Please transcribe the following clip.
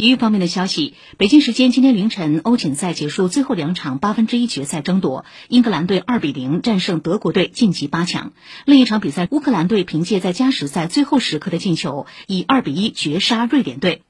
体育方面的消息北京时间今天凌晨欧锦赛结束最后两场八分之一决赛争夺英格兰队二比零战胜德国队晋级八强。另一场比赛乌克兰队凭借在加时赛最后时刻的进球以二比一绝杀瑞典队。